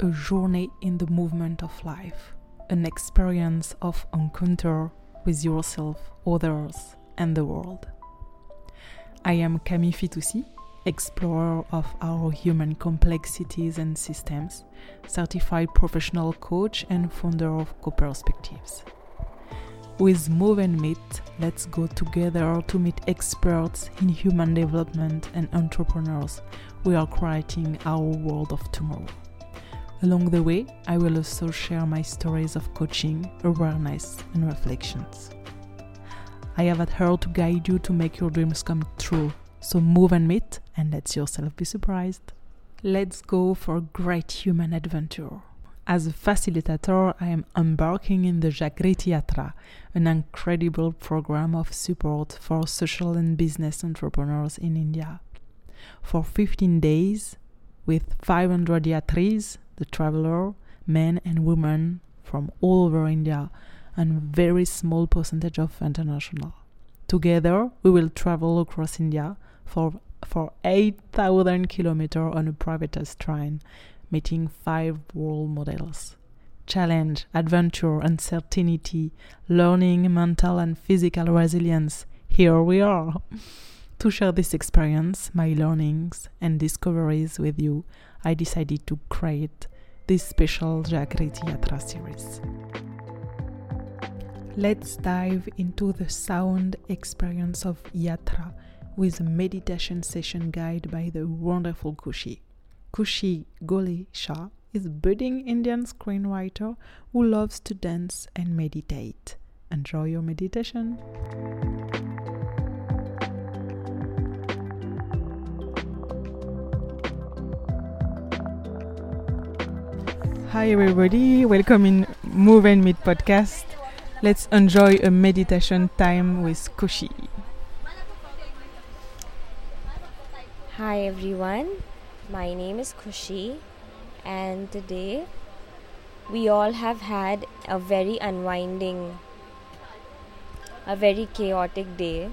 a journey in the movement of life, an experience of encounter with yourself, others, and the world. I am Camille Fitoussi, explorer of our human complexities and systems, certified professional coach, and founder of Co Perspectives. With Move and Meet, let's go together to meet experts in human development and entrepreneurs. We are creating our world of tomorrow. Along the way, I will also share my stories of coaching, awareness, and reflections. I have at heart to guide you to make your dreams come true. So move and meet and let yourself be surprised. Let's go for a great human adventure. As a facilitator, I am embarking in the Jagriti Yatra, an incredible program of support for social and business entrepreneurs in India. For 15 days, with 500 yatris, the traveler, men and women from all over India, and very small percentage of international. Together, we will travel across India for for 8,000 kilometers on a privatized train meeting five world models challenge, adventure, uncertainty, learning, mental and physical resilience. Here we are. to share this experience, my learnings, and discoveries with you, I decided to create this special Jagriti Yatra series. Let's dive into the sound experience of Yatra with a meditation session guide by the wonderful Khushi. Kushi Goli Shah is a budding Indian screenwriter who loves to dance and meditate. Enjoy your meditation. Hi everybody, welcome in Move and Meet podcast. Let's enjoy a meditation time with Khushi. Hi everyone, my name is Khushi, and today we all have had a very unwinding, a very chaotic day,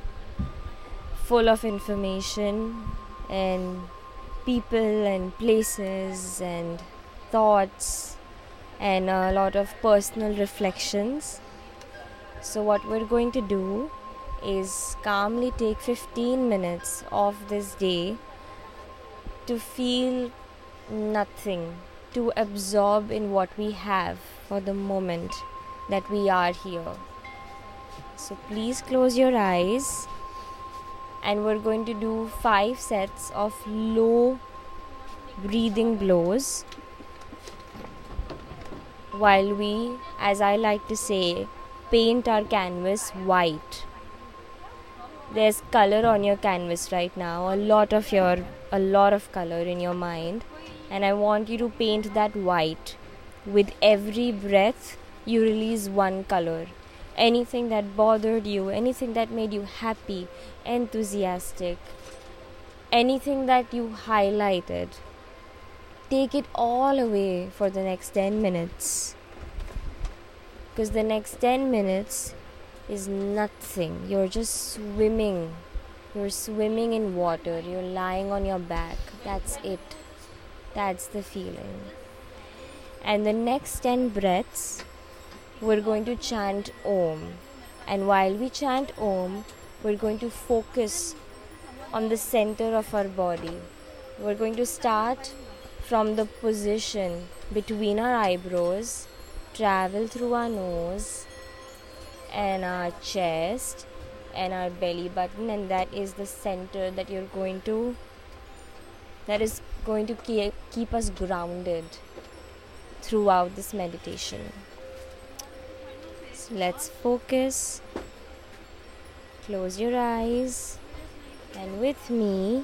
full of information and people and places and thoughts and a lot of personal reflections. So, what we're going to do is calmly take 15 minutes of this day to feel nothing, to absorb in what we have for the moment that we are here. So please close your eyes and we're going to do five sets of low breathing blows while we, as I like to say, paint our canvas white. There's color on your canvas right now, a lot of your a lot of color in your mind and I want you to paint that white. With every breath, you release one color. Anything that bothered you, anything that made you happy, enthusiastic, anything that you highlighted, take it all away for the next 10 minutes. Because the next 10 minutes is nothing. You're just swimming. You're swimming in water. You're lying on your back. That's it. That's the feeling. And the next 10 breaths, we're going to chant Om. And while we chant Om, we're going to focus on the center of our body. We're going to start from the position between our eyebrows, travel through our nose and our chest and our belly button, and that is the center that you're going to that is going to keep, keep us grounded throughout this meditation. So let's focus. Close your eyes and with me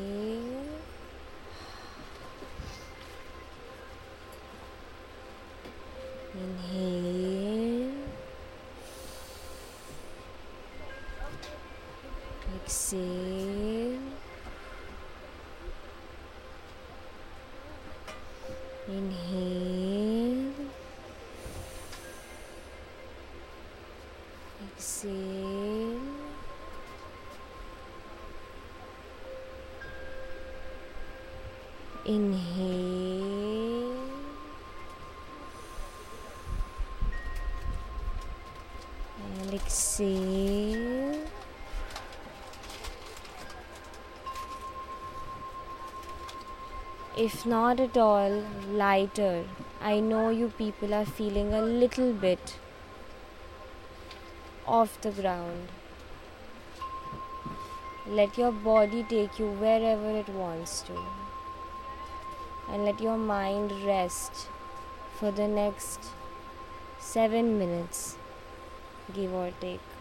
see. Inhale. Exhale. Inhale. And exhale. If not at all lighter, I know you people are feeling a little bit off the ground. Let your body take you wherever it wants to. And let your mind rest for the next seven minutes, give or take.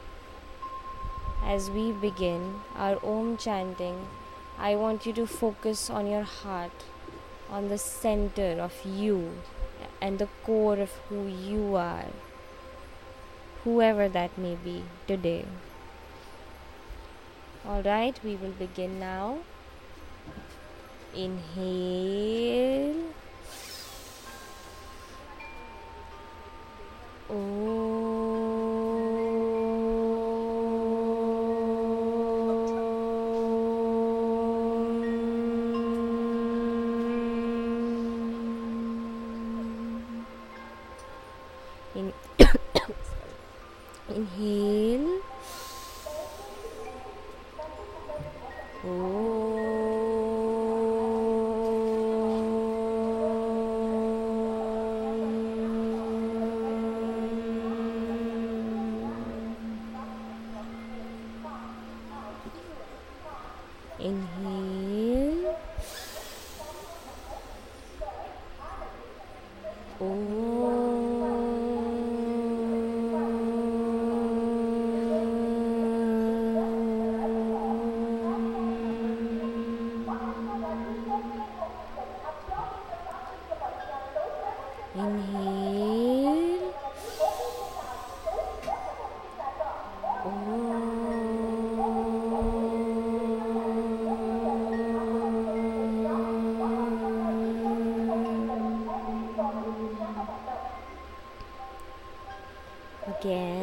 As we begin our Om chanting, I want you to focus on your heart, on the center of you, and the core of who you are, whoever that may be today. Alright, we will begin now. Inhale. In Inhale. Inhale. Inhale. Again.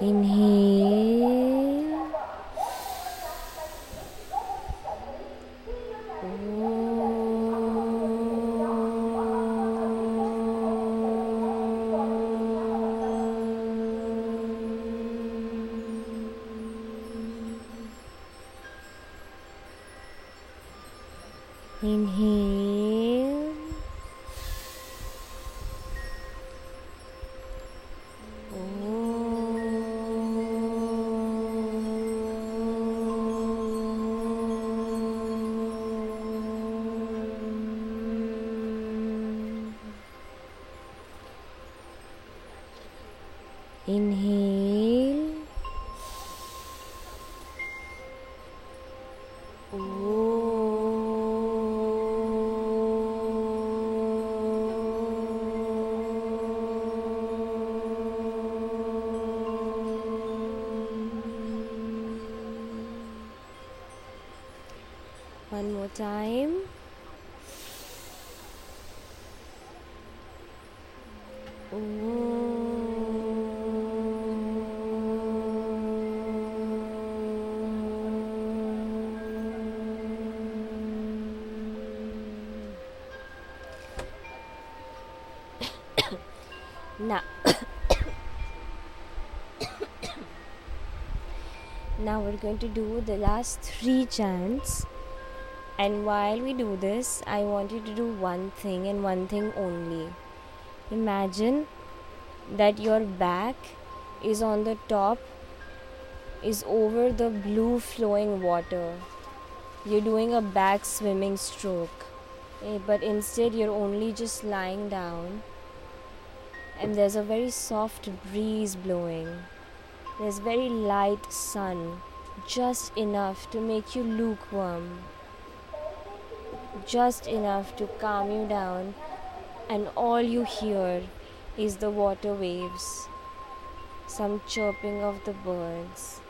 Inhale. Inhale. One more time. Now, we're going to do the last three chants. And while we do this, I want you to do one thing and one thing only. Imagine that your back is on the top, is over the blue flowing water. You're doing a back swimming stroke, eh, but instead, you're only just lying down and there's a very soft breeze blowing. There's very light sun, just enough to make you lukewarm, just enough to calm you down, and all you hear is the water waves, some chirping of the birds,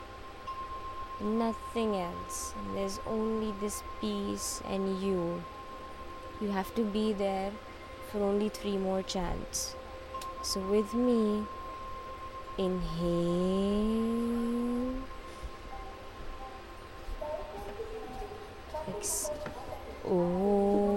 nothing else. There's only this peace and you. You have to be there for only three more chants. So, with me, inhale, exhale. Oh.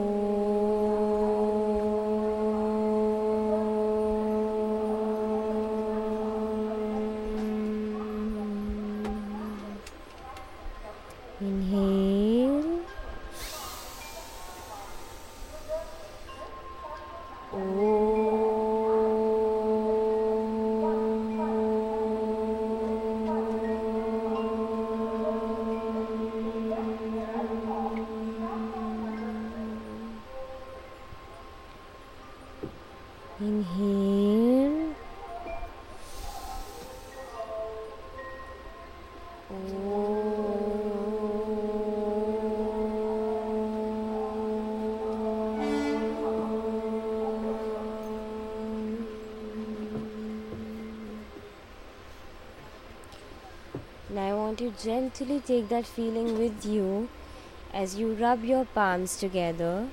Now I want you gently take that feeling with you as you rub your palms together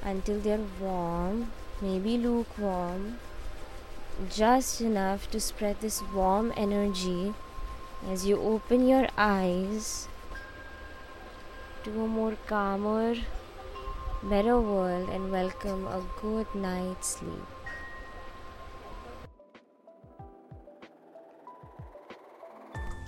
until they're warm, maybe lukewarm, just enough to spread this warm energy as you open your eyes to a more calmer, better world and welcome a good night's sleep.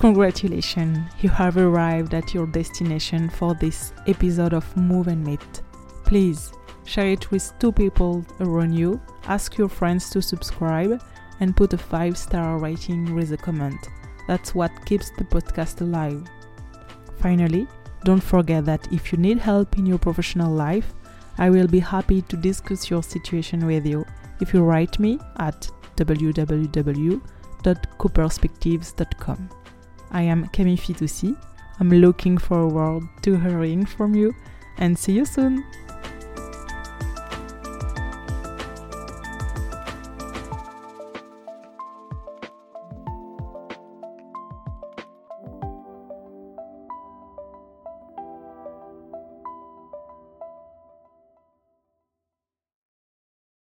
Congratulations, you have arrived at your destination for this episode of Move and Meet. Please share it with two people around you, ask your friends to subscribe, and put a 5 star rating with a comment. That's what keeps the podcast alive. Finally, don't forget that if you need help in your professional life, I will be happy to discuss your situation with you if you write me at www.coperspectives.com. I am Camille Fitoussi. I'm looking forward to hearing from you and see you soon.